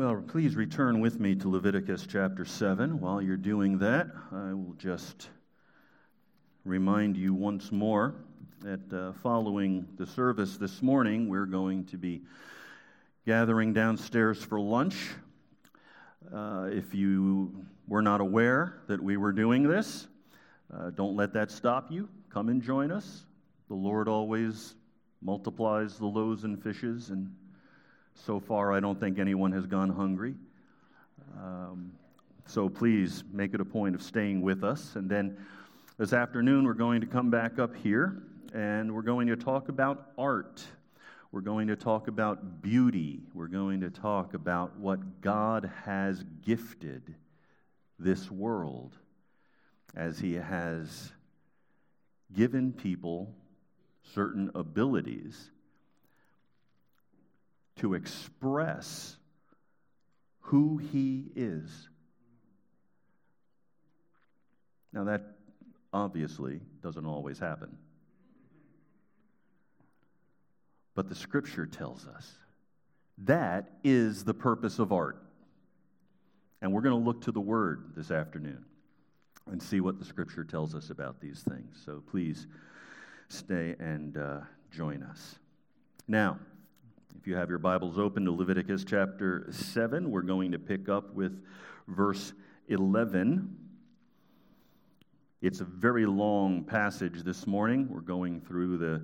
Well, please return with me to Leviticus chapter 7. While you're doing that, I will just remind you once more that uh, following the service this morning, we're going to be gathering downstairs for lunch. Uh, if you were not aware that we were doing this, uh, don't let that stop you. Come and join us. The Lord always multiplies the loaves and fishes, and so far I don't think anyone has gone hungry. Um, so please make it a point of staying with us. And then this afternoon we're going to come back up here and we're going to talk about art. We're going to talk about beauty. We're going to talk about what God has gifted this world as He has given people certain abilities to express who He is. Now, that obviously doesn't always happen. But the scripture tells us that is the purpose of art. And we're going to look to the word this afternoon and see what the scripture tells us about these things. So please stay and uh, join us. Now, if you have your Bibles open to Leviticus chapter 7, we're going to pick up with verse 11. It's a very long passage this morning. We're going through the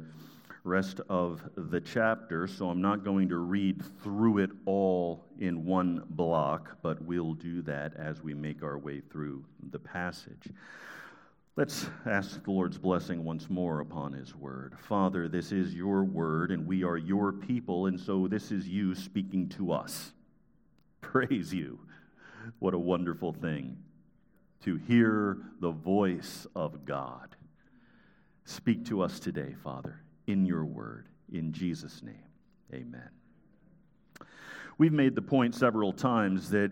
rest of the chapter, so I'm not going to read through it all in one block, but we'll do that as we make our way through the passage. Let's ask the Lord's blessing once more upon His word. Father, this is your word, and we are your people, and so this is you speaking to us. Praise you. What a wonderful thing to hear the voice of God. Speak to us today, Father in your word. In Jesus' name, amen. We've made the point several times that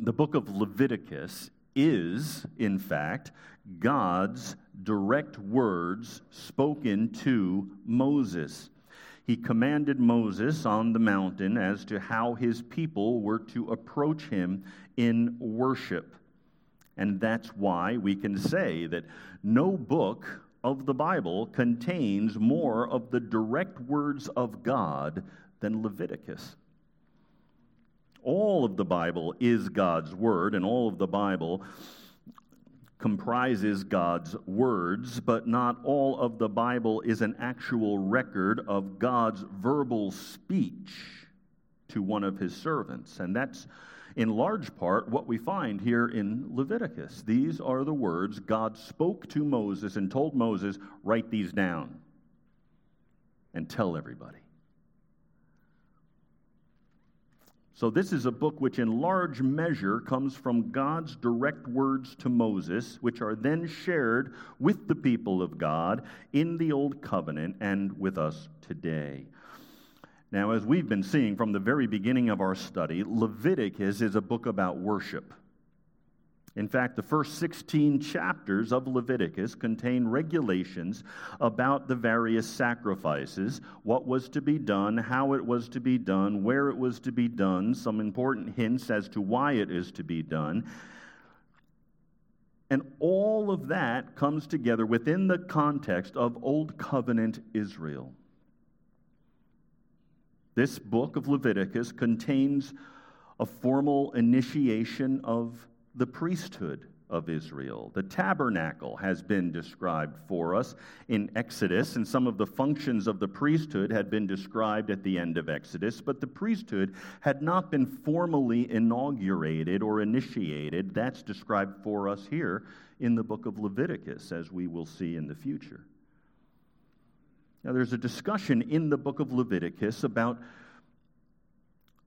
the book of Leviticus is, in fact, God's direct words spoken to Moses. He commanded Moses on the mountain as to how his people were to approach him in worship. And that's why we can say that no book of the Bible contains more of the direct words of God than Leviticus. All of the Bible is God's Word, and all of the Bible comprises God's words, but not all of the Bible is an actual record of God's verbal speech to one of his servants. And that's in large part what we find here in Leviticus. These are the words God spoke to Moses and told Moses, write these down and tell everybody. So, this is a book which, in large measure, comes from God's direct words to Moses, which are then shared with the people of God in the Old Covenant and with us today. Now, as we've been seeing from the very beginning of our study, Leviticus is a book about worship. In fact, the first 16 chapters of Leviticus contain regulations about the various sacrifices, what was to be done, how it was to be done, where it was to be done, some important hints as to why it is to be done. And all of that comes together within the context of Old Covenant Israel. This book of Leviticus contains a formal initiation of the priesthood of Israel. The tabernacle has been described for us in Exodus, and some of the functions of the priesthood had been described at the end of Exodus, but the priesthood had not been formally inaugurated or initiated. That's described for us here in the book of Leviticus, as we will see in the future. Now, there's a discussion in the book of Leviticus about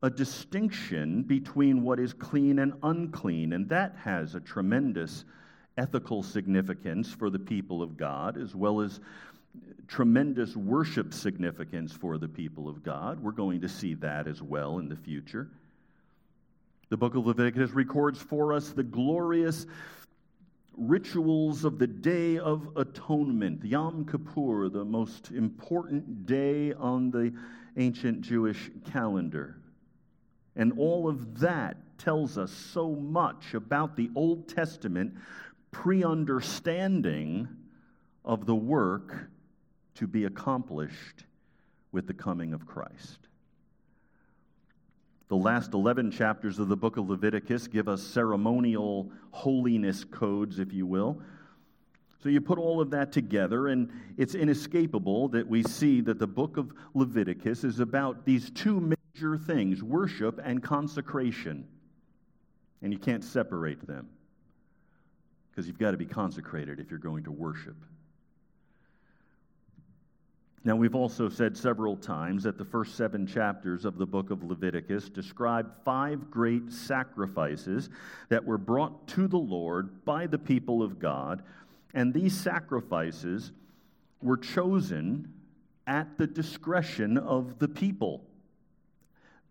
a distinction between what is clean and unclean, and that has a tremendous ethical significance for the people of God, as well as tremendous worship significance for the people of God. We're going to see that as well in the future. The book of Leviticus records for us the glorious rituals of the Day of Atonement, Yom Kippur, the most important day on the ancient Jewish calendar. And all of that tells us so much about the Old Testament pre understanding of the work to be accomplished with the coming of Christ. The last 11 chapters of the book of Leviticus give us ceremonial holiness codes, if you will. So you put all of that together, and it's inescapable that we see that the book of Leviticus is about these two major things worship and consecration. And you can't separate them because you've got to be consecrated if you're going to worship. Now, we've also said several times that the first seven chapters of the book of Leviticus describe five great sacrifices that were brought to the Lord by the people of God. And these sacrifices were chosen at the discretion of the people.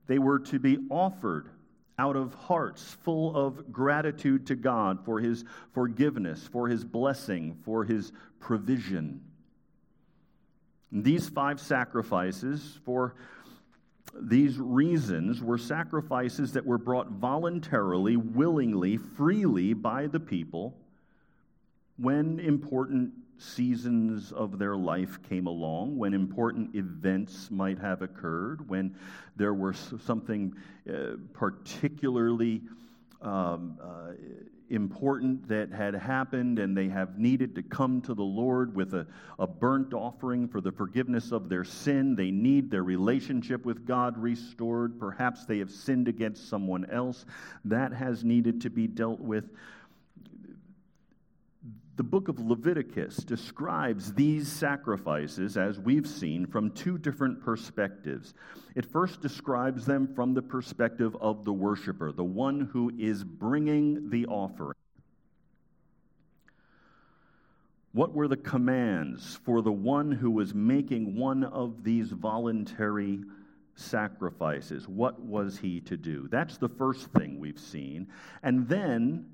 They were to be offered out of hearts full of gratitude to God for his forgiveness, for his blessing, for his provision. These five sacrifices, for these reasons, were sacrifices that were brought voluntarily, willingly, freely by the people when important seasons of their life came along, when important events might have occurred, when there was something uh, particularly um, uh, important that had happened and they have needed to come to the Lord with a, a burnt offering for the forgiveness of their sin. They need their relationship with God restored. Perhaps they have sinned against someone else. That has needed to be dealt with. The book of Leviticus describes these sacrifices, as we've seen, from two different perspectives. It first describes them from the perspective of the worshiper, the one who is bringing the offering. What were the commands for the one who was making one of these voluntary sacrifices? What was he to do? That's the first thing we've seen. And then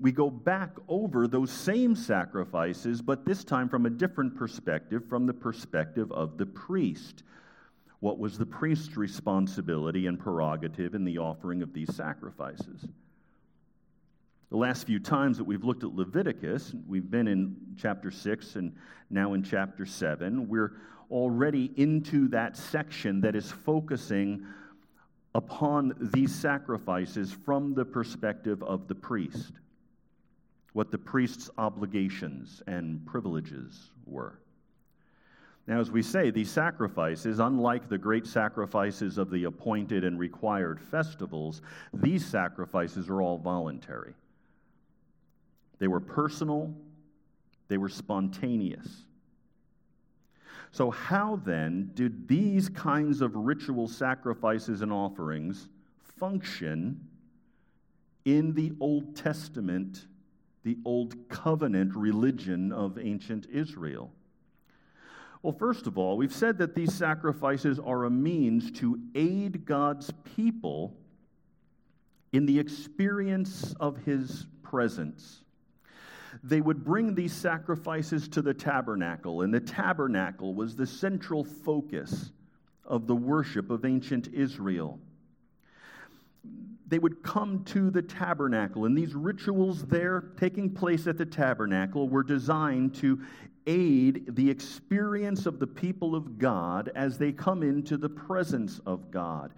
we go back over those same sacrifices, but this time from a different perspective, from the perspective of the priest. What was the priest's responsibility and prerogative in the offering of these sacrifices? The last few times that we've looked at Leviticus, we've been in chapter 6 and now in chapter 7, we're already into that section that is focusing upon these sacrifices from the perspective of the priest what the priest's obligations and privileges were. Now, as we say, these sacrifices, unlike the great sacrifices of the appointed and required festivals, these sacrifices are all voluntary. They were personal, they were spontaneous. So, how then did these kinds of ritual sacrifices and offerings function in the Old Testament the old covenant religion of ancient Israel? Well, first of all, we've said that these sacrifices are a means to aid God's people in the experience of his presence. They would bring these sacrifices to the tabernacle, and the tabernacle was the central focus of the worship of ancient Israel they would come to the tabernacle. And these rituals there taking place at the tabernacle were designed to aid the experience of the people of God as they come into the presence of God.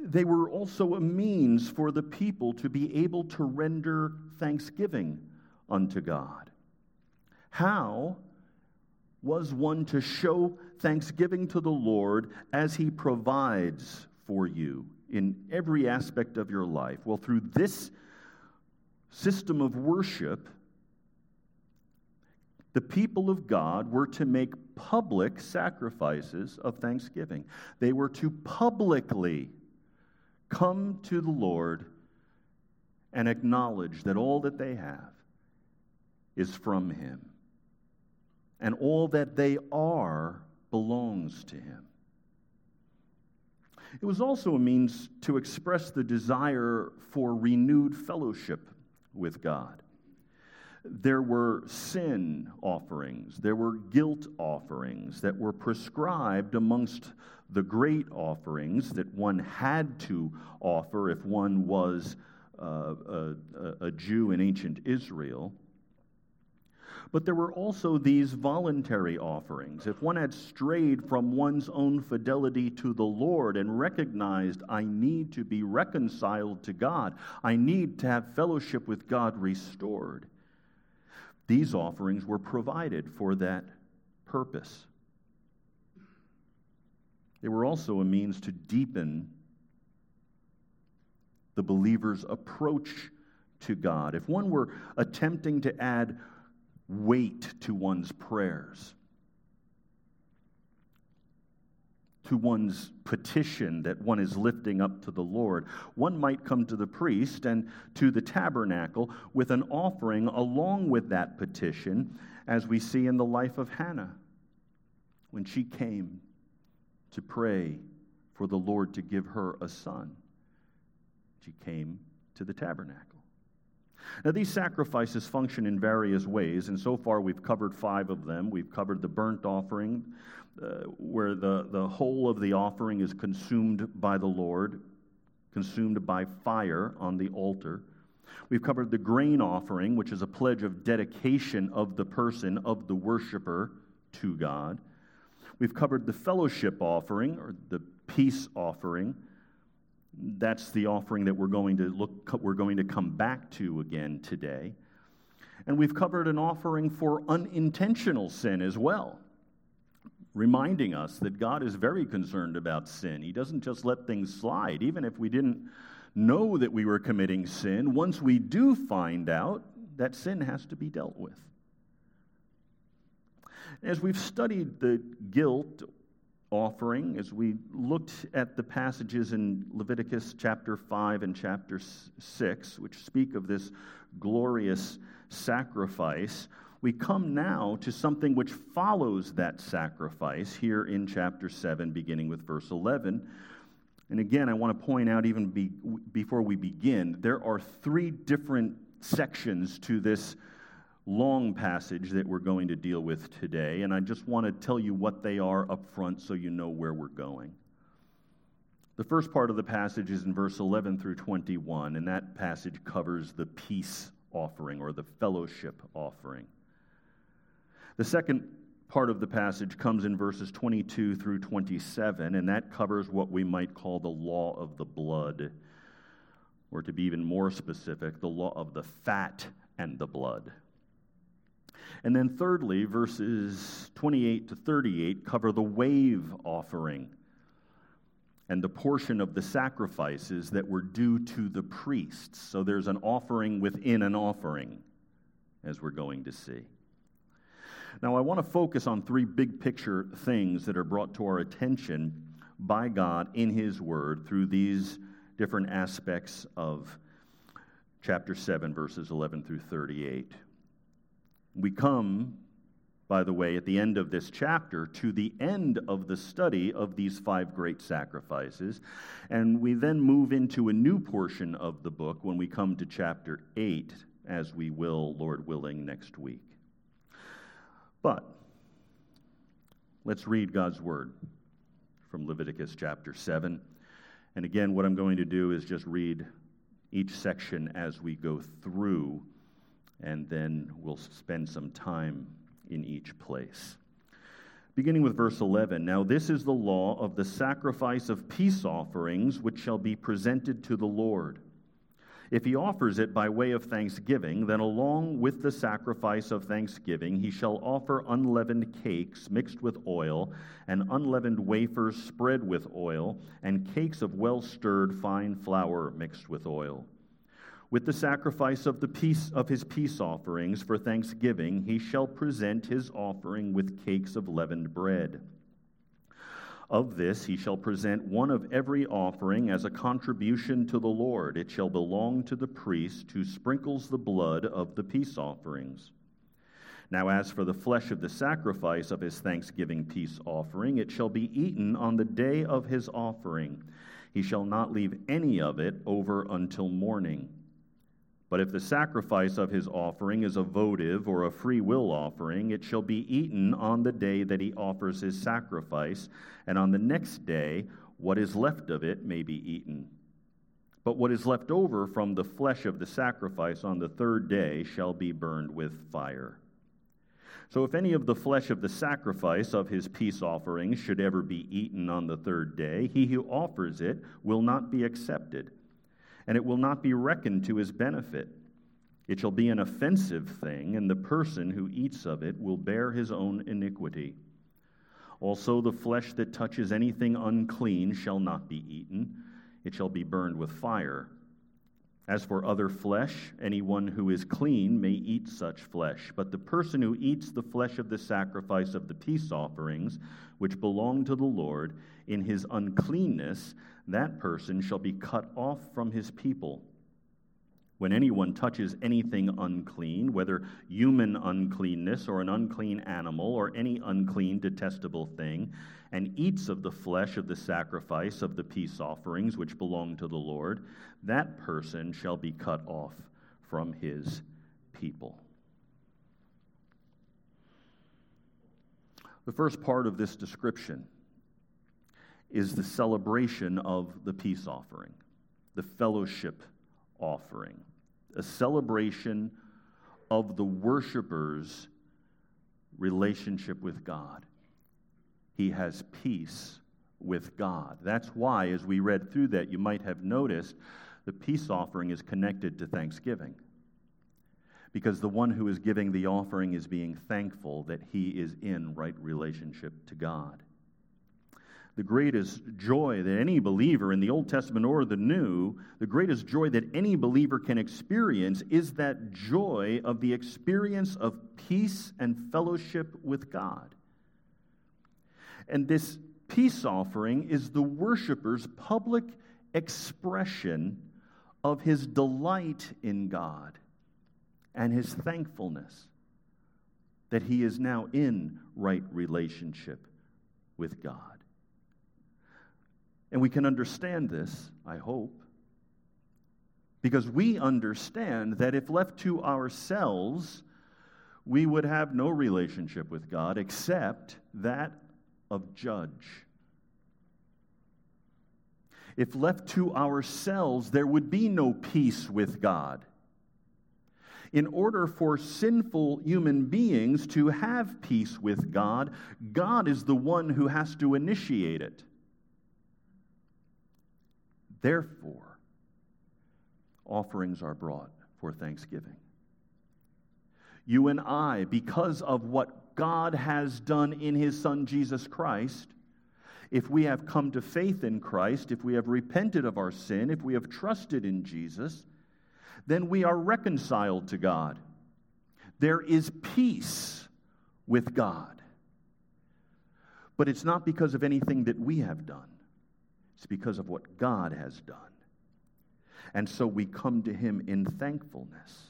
They were also a means for the people to be able to render thanksgiving unto God. How was one to show thanksgiving to the Lord as he provides for you in every aspect of your life. Well, through this system of worship, the people of God were to make public sacrifices of thanksgiving. They were to publicly come to the Lord and acknowledge that all that they have is from Him, and all that they are belongs to Him. It was also a means to express the desire for renewed fellowship with God. There were sin offerings, there were guilt offerings that were prescribed amongst the great offerings that one had to offer if one was uh, a, a Jew in ancient Israel. But there were also these voluntary offerings. If one had strayed from one's own fidelity to the Lord and recognized, I need to be reconciled to God, I need to have fellowship with God restored, these offerings were provided for that purpose. They were also a means to deepen the believer's approach to God. If one were attempting to add weight to one's prayers, to one's petition that one is lifting up to the Lord. One might come to the priest and to the tabernacle with an offering along with that petition, as we see in the life of Hannah when she came to pray for the Lord to give her a son. She came to the tabernacle. Now, these sacrifices function in various ways, and so far we've covered five of them. We've covered the burnt offering, uh, where the, the whole of the offering is consumed by the Lord, consumed by fire on the altar. We've covered the grain offering, which is a pledge of dedication of the person, of the worshiper, to God. We've covered the fellowship offering, or the peace offering that's the offering that we're going to look we're going to come back to again today. And we've covered an offering for unintentional sin as well, reminding us that God is very concerned about sin. He doesn't just let things slide, even if we didn't know that we were committing sin. Once we do find out, that sin has to be dealt with. As we've studied the guilt offering as we looked at the passages in Leviticus chapter 5 and chapter 6, which speak of this glorious sacrifice. We come now to something which follows that sacrifice here in chapter 7, beginning with verse 11. And again, I want to point out, even be, before we begin, there are three different sections to this long passage that we're going to deal with today, and I just want to tell you what they are up front so you know where we're going. The first part of the passage is in verse 11 through 21, and that passage covers the peace offering or the fellowship offering. The second part of the passage comes in verses 22 through 27, and that covers what we might call the law of the blood, or to be even more specific, the law of the fat and the blood. And then, thirdly, verses 28 to 38 cover the wave offering and the portion of the sacrifices that were due to the priests. So there's an offering within an offering, as we're going to see. Now, I want to focus on three big picture things that are brought to our attention by God in His Word through these different aspects of chapter 7, verses 11 through 38. We come, by the way, at the end of this chapter to the end of the study of these five great sacrifices. And we then move into a new portion of the book when we come to chapter 8, as we will, Lord willing, next week. But let's read God's word from Leviticus chapter 7. And again, what I'm going to do is just read each section as we go through and then we'll spend some time in each place. Beginning with verse 11 Now, this is the law of the sacrifice of peace offerings which shall be presented to the Lord. If he offers it by way of thanksgiving, then along with the sacrifice of thanksgiving, he shall offer unleavened cakes mixed with oil, and unleavened wafers spread with oil, and cakes of well stirred fine flour mixed with oil. With the sacrifice of the peace of his peace offerings for thanksgiving, he shall present his offering with cakes of leavened bread. Of this he shall present one of every offering as a contribution to the Lord. It shall belong to the priest who sprinkles the blood of the peace offerings. Now, as for the flesh of the sacrifice of his thanksgiving peace offering, it shall be eaten on the day of his offering. He shall not leave any of it over until morning. But if the sacrifice of his offering is a votive or a free will offering, it shall be eaten on the day that he offers his sacrifice, and on the next day what is left of it may be eaten. But what is left over from the flesh of the sacrifice on the third day shall be burned with fire. So if any of the flesh of the sacrifice of his peace offering should ever be eaten on the third day, he who offers it will not be accepted and it will not be reckoned to his benefit. It shall be an offensive thing, and the person who eats of it will bear his own iniquity. Also, the flesh that touches anything unclean shall not be eaten, it shall be burned with fire. As for other flesh, anyone who is clean may eat such flesh, but the person who eats the flesh of the sacrifice of the peace offerings, which belong to the Lord, in his uncleanness, that person shall be cut off from his people. When anyone touches anything unclean, whether human uncleanness or an unclean animal or any unclean, detestable thing, and eats of the flesh of the sacrifice of the peace offerings which belong to the Lord, that person shall be cut off from his people. The first part of this description is the celebration of the peace offering, the fellowship offering, a celebration of the worshiper's relationship with God. He has peace with God. That's why, as we read through that, you might have noticed the peace offering is connected to thanksgiving. Because the one who is giving the offering is being thankful that he is in right relationship to God the greatest joy that any believer in the Old Testament or the New, the greatest joy that any believer can experience is that joy of the experience of peace and fellowship with God. And this peace offering is the worshiper's public expression of his delight in God and his thankfulness that he is now in right relationship with God. And we can understand this, I hope, because we understand that if left to ourselves, we would have no relationship with God except that of judge. If left to ourselves, there would be no peace with God. In order for sinful human beings to have peace with God, God is the one who has to initiate it. Therefore, offerings are brought for thanksgiving. You and I, because of what God has done in his Son Jesus Christ, if we have come to faith in Christ, if we have repented of our sin, if we have trusted in Jesus, then we are reconciled to God. There is peace with God. But it's not because of anything that we have done. It's because of what God has done. And so we come to him in thankfulness.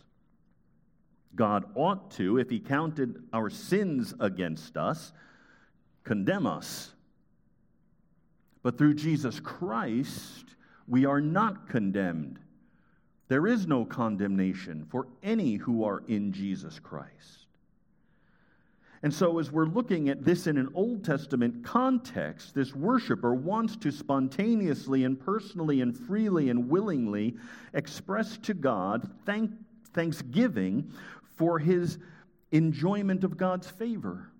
God ought to, if he counted our sins against us, condemn us. But through Jesus Christ, we are not condemned. There is no condemnation for any who are in Jesus Christ. And so, as we're looking at this in an Old Testament context, this worshiper wants to spontaneously and personally and freely and willingly express to God thank, thanksgiving for his enjoyment of God's favor.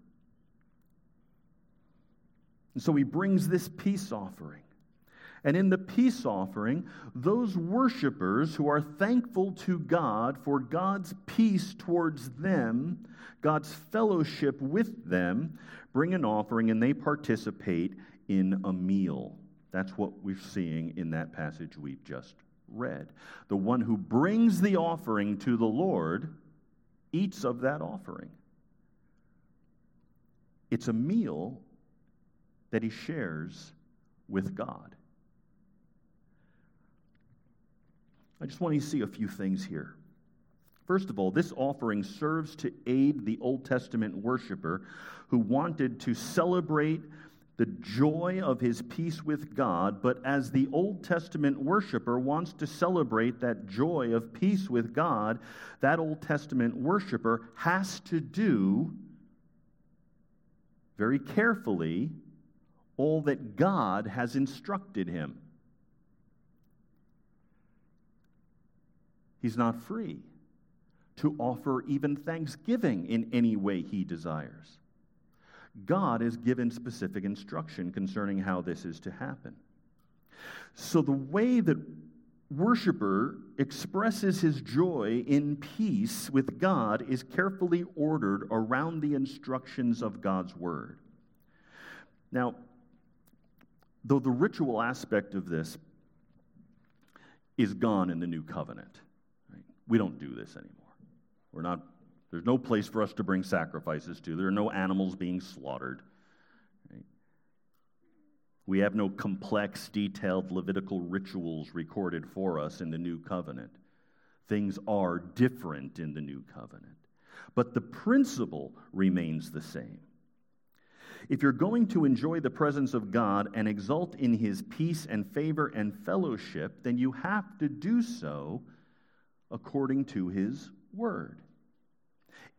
And so he brings this peace offering. And in the peace offering, those worshipers who are thankful to God for God's peace towards them, God's fellowship with them, bring an offering and they participate in a meal. That's what we're seeing in that passage we've just read. The one who brings the offering to the Lord eats of that offering. It's a meal that he shares with God. I just want you to see a few things here. First of all, this offering serves to aid the Old Testament worshiper who wanted to celebrate the joy of his peace with God, but as the Old Testament worshiper wants to celebrate that joy of peace with God, that Old Testament worshiper has to do very carefully all that God has instructed him. He's not free to offer even thanksgiving in any way he desires. God has given specific instruction concerning how this is to happen. So, the way that worshiper expresses his joy in peace with God is carefully ordered around the instructions of God's word. Now, though the ritual aspect of this is gone in the new covenant? We don't do this anymore. We're not there's no place for us to bring sacrifices to. There are no animals being slaughtered. Right? We have no complex, detailed Levitical rituals recorded for us in the new covenant. Things are different in the new covenant. But the principle remains the same. If you're going to enjoy the presence of God and exult in his peace and favor and fellowship, then you have to do so according to his word.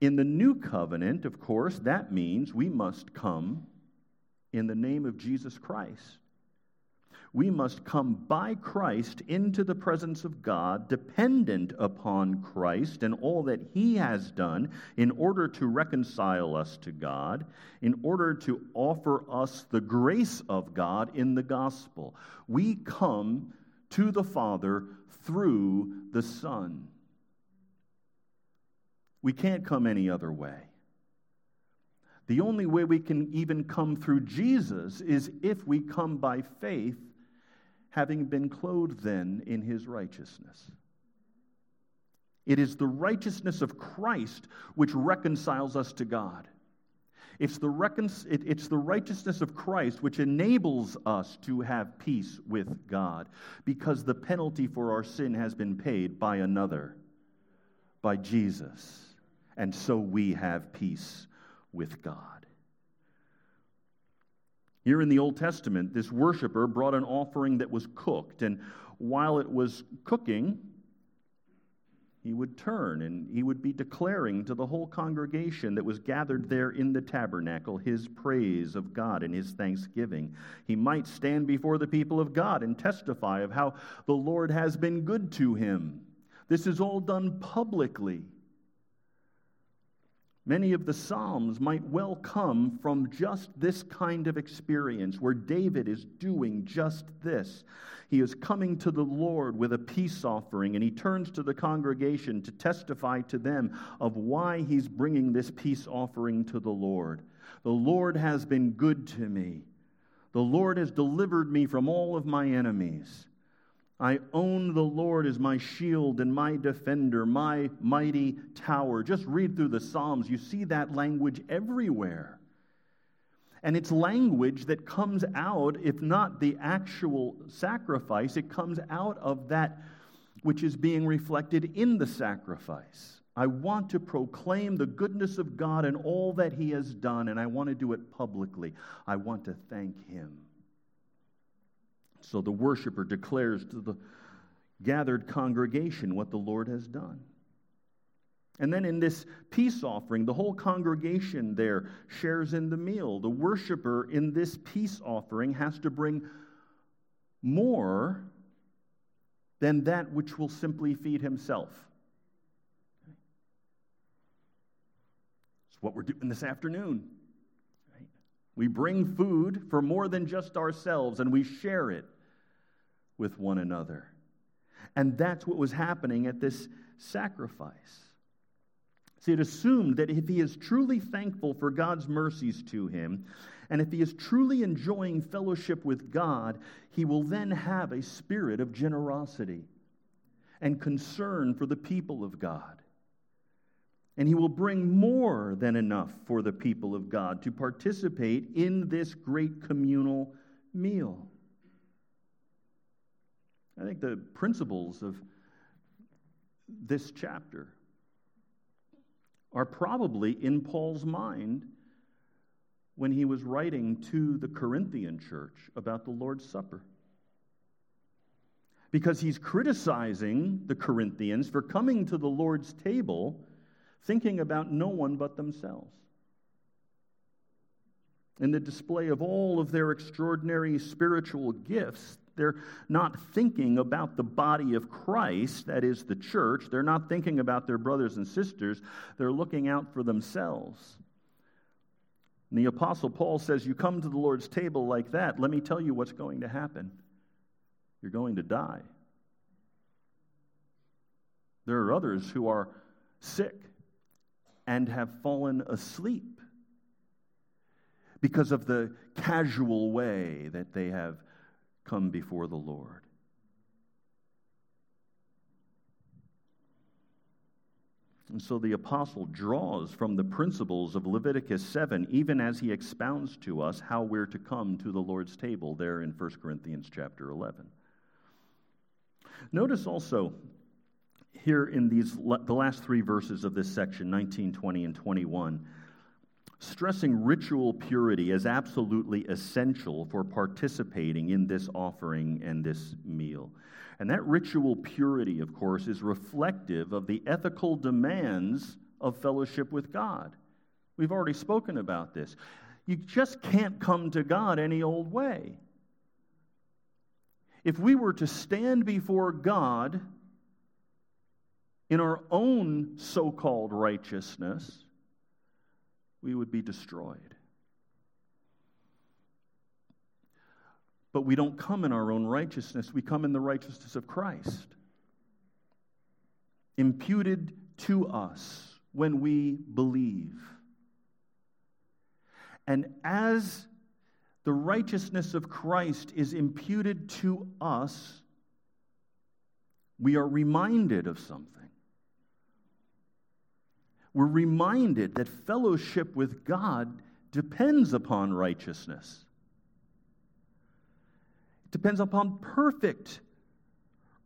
In the new covenant, of course, that means we must come in the name of Jesus Christ. We must come by Christ into the presence of God, dependent upon Christ and all that He has done in order to reconcile us to God, in order to offer us the grace of God in the gospel. We come to the Father through the Son. We can't come any other way. The only way we can even come through Jesus is if we come by faith, having been clothed then in his righteousness. It is the righteousness of Christ which reconciles us to God. It's the, recon- it, it's the righteousness of Christ which enables us to have peace with God because the penalty for our sin has been paid by another, by Jesus and so we have peace with God. Here in the Old Testament, this worshiper brought an offering that was cooked, and while it was cooking, he would turn and he would be declaring to the whole congregation that was gathered there in the tabernacle his praise of God and his thanksgiving. He might stand before the people of God and testify of how the Lord has been good to him. This is all done publicly. Many of the Psalms might well come from just this kind of experience where David is doing just this. He is coming to the Lord with a peace offering, and he turns to the congregation to testify to them of why he's bringing this peace offering to the Lord. The Lord has been good to me. The Lord has delivered me from all of my enemies. I own the Lord as my shield and my defender, my mighty tower. Just read through the Psalms. You see that language everywhere. And it's language that comes out, if not the actual sacrifice, it comes out of that which is being reflected in the sacrifice. I want to proclaim the goodness of God and all that He has done, and I want to do it publicly. I want to thank Him. So the worshiper declares to the gathered congregation what the Lord has done. And then in this peace offering, the whole congregation there shares in the meal. The worshiper in this peace offering has to bring more than that which will simply feed himself. It's what we're doing this afternoon. We bring food for more than just ourselves and we share it with one another. And that's what was happening at this sacrifice. See, it assumed that if he is truly thankful for God's mercies to him, and if he is truly enjoying fellowship with God, he will then have a spirit of generosity and concern for the people of God and he will bring more than enough for the people of God to participate in this great communal meal. I think the principles of this chapter are probably in Paul's mind when he was writing to the Corinthian church about the Lord's Supper. Because he's criticizing the Corinthians for coming to the Lord's table thinking about no one but themselves. In the display of all of their extraordinary spiritual gifts, they're not thinking about the body of Christ, that is the church. They're not thinking about their brothers and sisters. They're looking out for themselves. And the Apostle Paul says, You come to the Lord's table like that, let me tell you what's going to happen. You're going to die. There are others who are sick and have fallen asleep because of the casual way that they have come before the Lord. And so the apostle draws from the principles of Leviticus 7, even as he expounds to us how we're to come to the Lord's table there in 1 Corinthians chapter 11. Notice also here in these the last three verses of this section 19 20 and 21 stressing ritual purity as absolutely essential for participating in this offering and this meal and that ritual purity, of course, is reflective of the ethical demands of fellowship with God. We've already spoken about this. You just can't come to God any old way. If we were to stand before God in our own so called righteousness, we would be destroyed. But we don't come in our own righteousness, we come in the righteousness of Christ, imputed to us when we believe. And as the righteousness of Christ is imputed to us, we are reminded of something. We're reminded that fellowship with God depends upon righteousness It depends upon perfect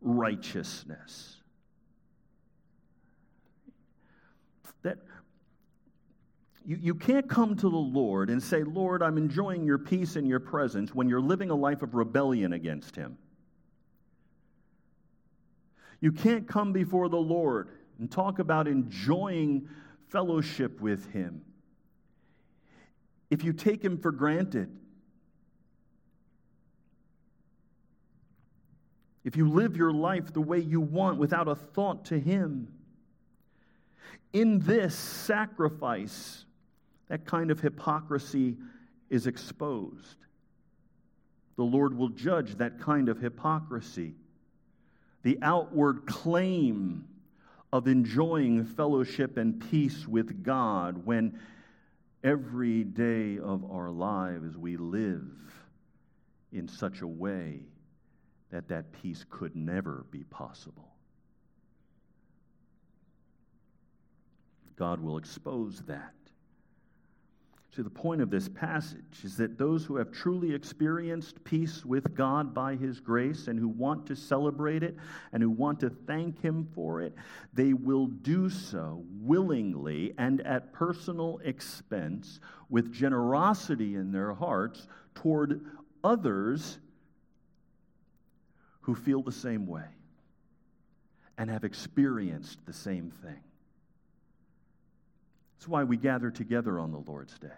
righteousness. That you, you can't come to the Lord and say, Lord, I'm enjoying your peace and your presence when you're living a life of rebellion against Him. You can't come before the Lord and talk about enjoying fellowship with Him if you take Him for granted if you live your life the way you want without a thought to Him. In this sacrifice, that kind of hypocrisy is exposed. The Lord will judge that kind of hypocrisy. The outward claim of enjoying fellowship and peace with God when every day of our lives we live in such a way that that peace could never be possible. God will expose that. See, the point of this passage is that those who have truly experienced peace with God by His grace and who want to celebrate it and who want to thank Him for it, they will do so willingly and at personal expense with generosity in their hearts toward others who feel the same way and have experienced the same thing. That's why we gather together on the Lord's Day.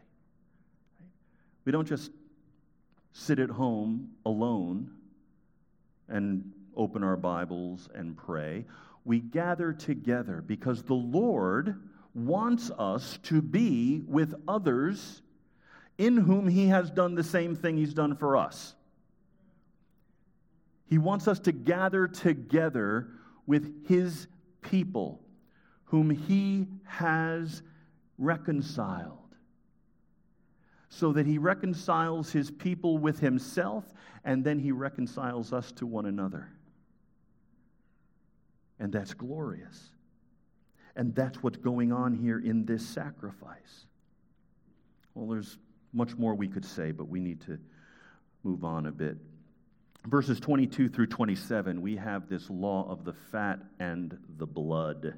We don't just sit at home alone and open our Bibles and pray. We gather together because the Lord wants us to be with others in whom He has done the same thing He's done for us. He wants us to gather together with His people, whom He has reconciled, so that He reconciles His people with Himself, and then He reconciles us to one another. And that's glorious. And that's what's going on here in this sacrifice. Well, there's much more we could say, but we need to move on a bit verses 22 through 27, we have this law of the fat and the blood.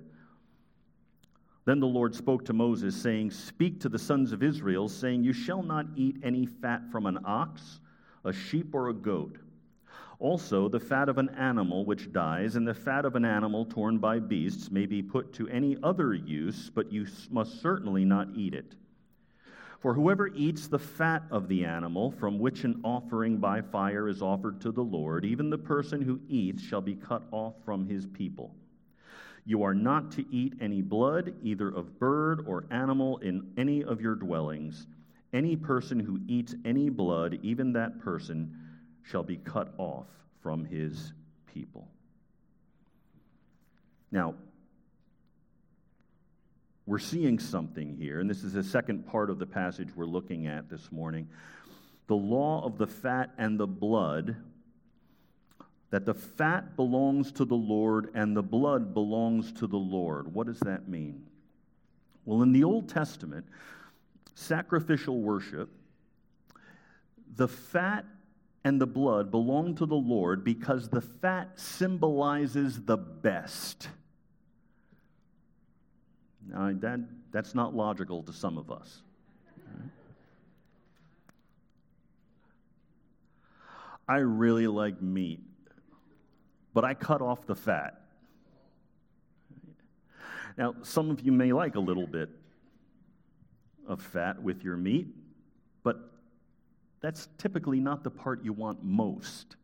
Then the Lord spoke to Moses, saying, Speak to the sons of Israel, saying, You shall not eat any fat from an ox, a sheep, or a goat. Also, the fat of an animal which dies, and the fat of an animal torn by beasts may be put to any other use, but you must certainly not eat it. For whoever eats the fat of the animal from which an offering by fire is offered to the Lord, even the person who eats shall be cut off from his people. You are not to eat any blood, either of bird or animal, in any of your dwellings. Any person who eats any blood, even that person, shall be cut off from his people. Now, we're seeing something here, and this is the second part of the passage we're looking at this morning. The law of the fat and the blood that the fat belongs to the Lord and the blood belongs to the Lord. What does that mean? Well, in the Old Testament, sacrificial worship, the fat and the blood belong to the Lord because the fat symbolizes the best. Now, that, that's not logical to some of us. I really like meat but I cut off the fat. Now, some of you may like a little bit of fat with your meat, but that's typically not the part you want most.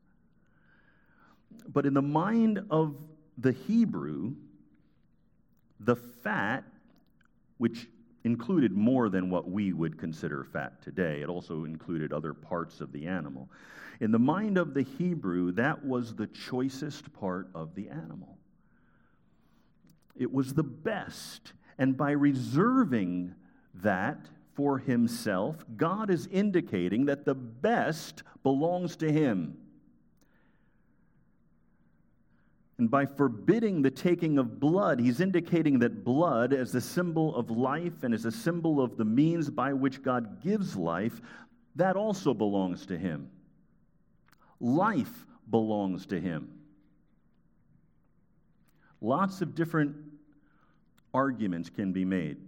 But in the mind of the Hebrew, the fat, which included more than what we would consider fat today, it also included other parts of the animal. In the mind of the Hebrew, that was the choicest part of the animal. It was the best. And by reserving that for himself, God is indicating that the best belongs to him. And by forbidding the taking of blood, he's indicating that blood, as a symbol of life and as a symbol of the means by which God gives life, that also belongs to him. Life belongs to him. Lots of different arguments can be made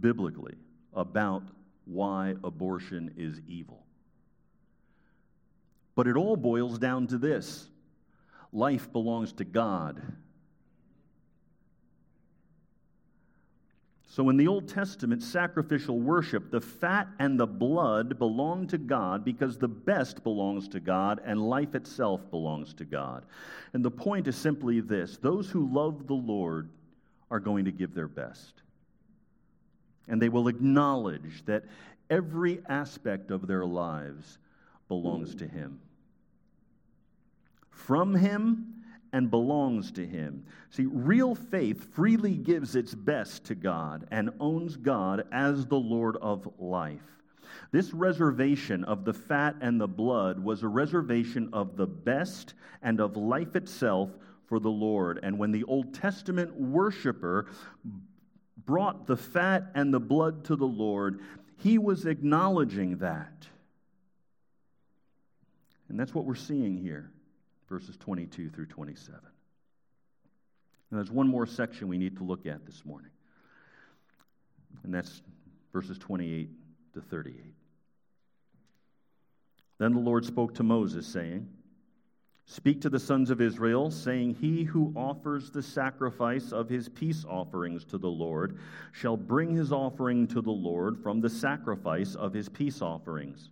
biblically about why abortion is evil. But it all boils down to this life belongs to God. So, in the Old Testament sacrificial worship, the fat and the blood belong to God because the best belongs to God and life itself belongs to God. And the point is simply this those who love the Lord are going to give their best. And they will acknowledge that every aspect of their lives belongs to Him. From Him, and belongs to Him. See, real faith freely gives its best to God and owns God as the Lord of life. This reservation of the fat and the blood was a reservation of the best and of life itself for the Lord. And when the Old Testament worshiper brought the fat and the blood to the Lord, he was acknowledging that. And that's what we're seeing here verses 22 through 27. And there's one more section we need to look at this morning, and that's verses 28 to 38. Then the Lord spoke to Moses, saying, Speak to the sons of Israel, saying, He who offers the sacrifice of his peace offerings to the Lord shall bring his offering to the Lord from the sacrifice of his peace offerings.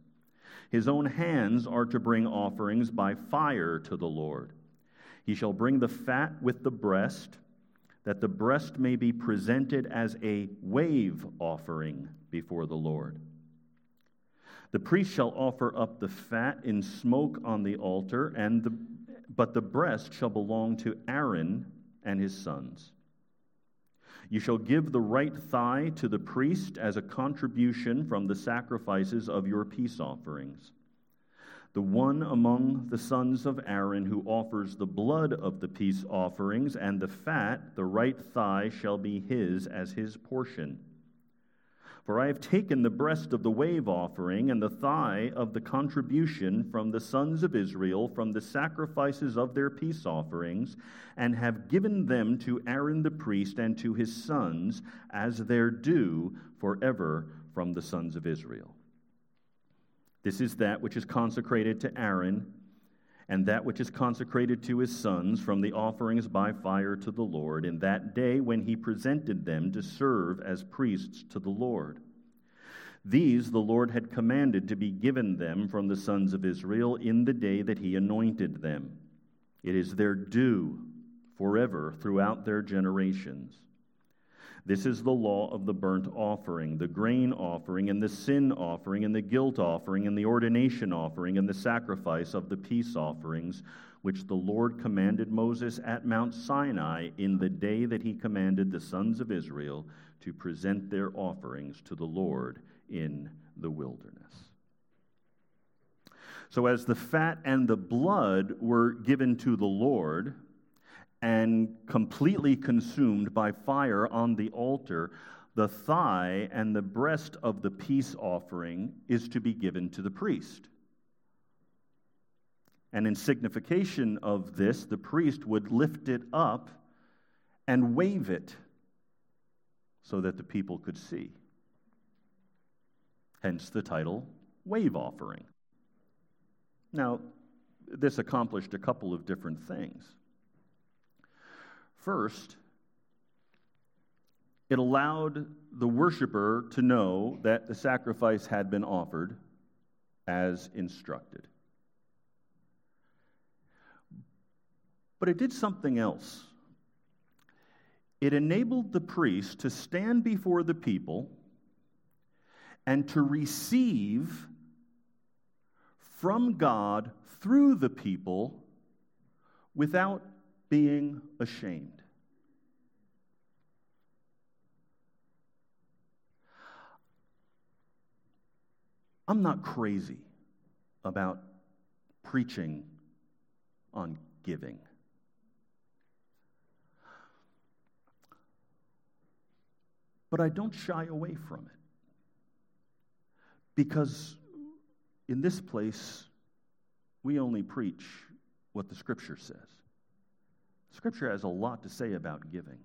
His own hands are to bring offerings by fire to the Lord. He shall bring the fat with the breast, that the breast may be presented as a wave offering before the Lord. The priest shall offer up the fat in smoke on the altar, and the, but the breast shall belong to Aaron and his sons. You shall give the right thigh to the priest as a contribution from the sacrifices of your peace offerings. The one among the sons of Aaron who offers the blood of the peace offerings and the fat, the right thigh, shall be his as his portion. For I have taken the breast of the wave offering and the thigh of the contribution from the sons of Israel from the sacrifices of their peace offerings, and have given them to Aaron the priest and to his sons as their due forever from the sons of Israel. This is that which is consecrated to Aaron and that which is consecrated to his sons from the offerings by fire to the Lord, in that day when he presented them to serve as priests to the Lord. These the Lord had commanded to be given them from the sons of Israel in the day that he anointed them. It is their due forever throughout their generations. This is the law of the burnt offering, the grain offering, and the sin offering, and the guilt offering, and the ordination offering, and the sacrifice of the peace offerings, which the Lord commanded Moses at Mount Sinai in the day that he commanded the sons of Israel to present their offerings to the Lord in the wilderness. So, as the fat and the blood were given to the Lord, and completely consumed by fire on the altar, the thigh and the breast of the peace offering is to be given to the priest. And in signification of this, the priest would lift it up and wave it so that the people could see. Hence the title, Wave Offering. Now, this accomplished a couple of different things. First, it allowed the worshiper to know that the sacrifice had been offered as instructed. But it did something else. It enabled the priest to stand before the people and to receive from God through the people without being ashamed. I'm not crazy about preaching on giving. But I don't shy away from it. Because in this place, we only preach what the Scripture says. Scripture has a lot to say about giving.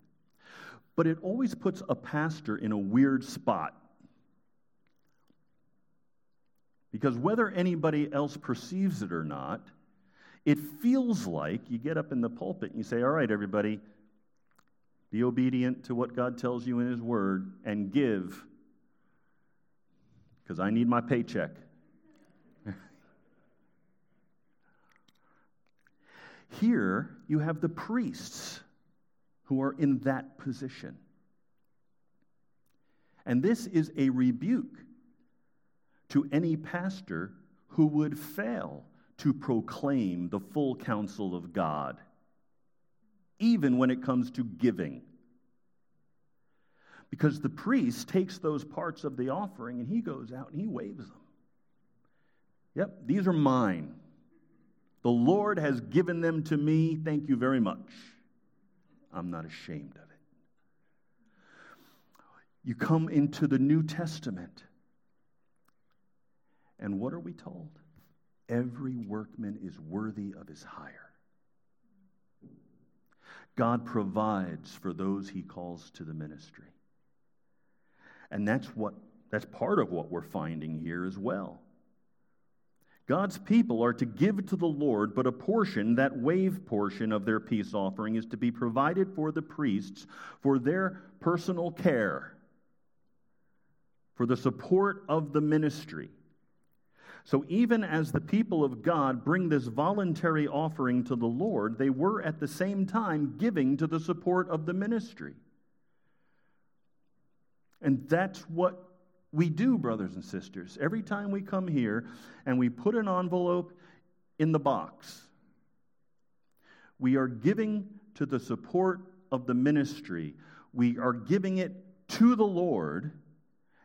But it always puts a pastor in a weird spot. Because whether anybody else perceives it or not, it feels like you get up in the pulpit and you say, All right, everybody, be obedient to what God tells you in His Word and give, because I need my paycheck. Here, you have the priests who are in that position. And this is a rebuke to any pastor who would fail to proclaim the full counsel of God, even when it comes to giving. Because the priest takes those parts of the offering and he goes out and he waves them. Yep, these are mine. The Lord has given them to me. Thank you very much. I'm not ashamed of it. You come into the New Testament, and what are we told? Every workman is worthy of his hire. God provides for those he calls to the ministry. And that's what that's part of what we're finding here as well. God's people are to give to the Lord, but a portion, that wave portion of their peace offering, is to be provided for the priests for their personal care, for the support of the ministry. So, even as the people of God bring this voluntary offering to the Lord, they were at the same time giving to the support of the ministry. And that's what we do, brothers and sisters. Every time we come here and we put an envelope in the box, we are giving to the support of the ministry. We are giving it to the Lord,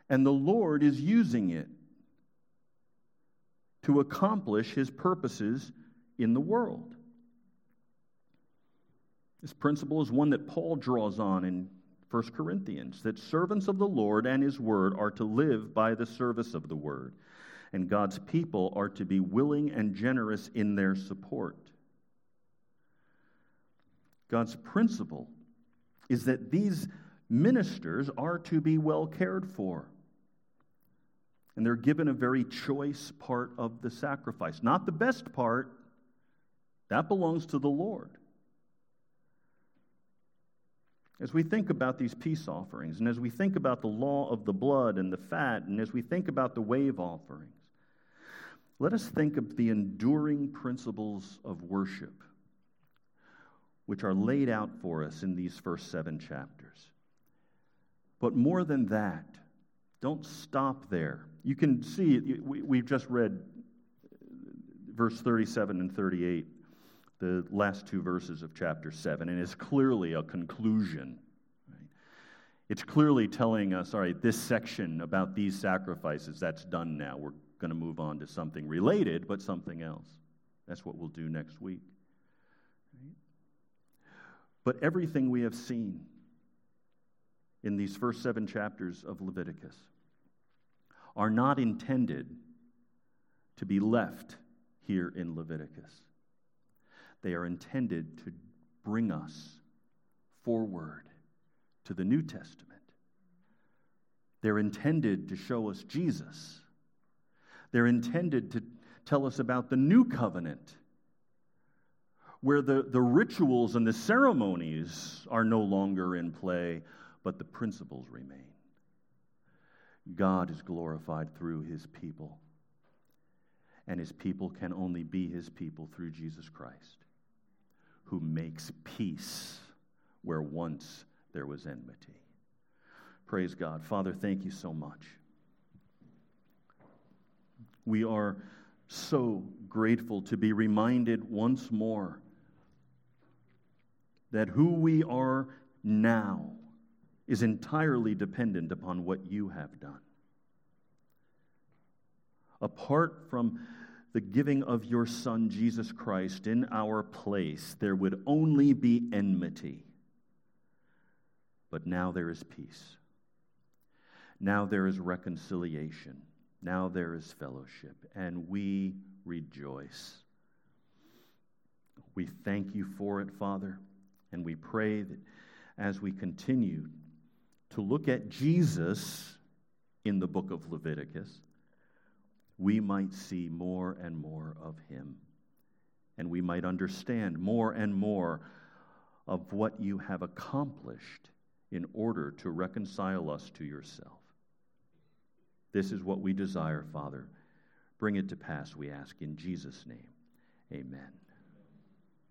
and the Lord is using it to accomplish his purposes in the world. This principle is one that Paul draws on in 1 Corinthians, that servants of the Lord and his word are to live by the service of the word, and God's people are to be willing and generous in their support. God's principle is that these ministers are to be well cared for. And they're given a very choice part of the sacrifice. Not the best part, that belongs to the Lord. As we think about these peace offerings, and as we think about the law of the blood and the fat, and as we think about the wave offerings, let us think of the enduring principles of worship, which are laid out for us in these first seven chapters. But more than that, don't stop there. You can see, we've just read verse 37 and 38 the last two verses of chapter 7, and it's clearly a conclusion. Right? It's clearly telling us, all right, this section about these sacrifices, that's done now. We're going to move on to something related, but something else. That's what we'll do next week. But everything we have seen in these first seven chapters of Leviticus are not intended to be left here in Leviticus. They are intended to bring us forward to the New Testament. They're intended to show us Jesus. They're intended to tell us about the new covenant, where the, the rituals and the ceremonies are no longer in play, but the principles remain. God is glorified through his people, and his people can only be his people through Jesus Christ who makes peace where once there was enmity. Praise God. Father, thank you so much. We are so grateful to be reminded once more that who we are now is entirely dependent upon what you have done. Apart from the giving of your Son, Jesus Christ, in our place, there would only be enmity. But now there is peace. Now there is reconciliation. Now there is fellowship. And we rejoice. We thank you for it, Father. And we pray that as we continue to look at Jesus in the book of Leviticus, we might see more and more of him. And we might understand more and more of what you have accomplished in order to reconcile us to yourself. This is what we desire, Father. Bring it to pass, we ask, in Jesus' name. Amen.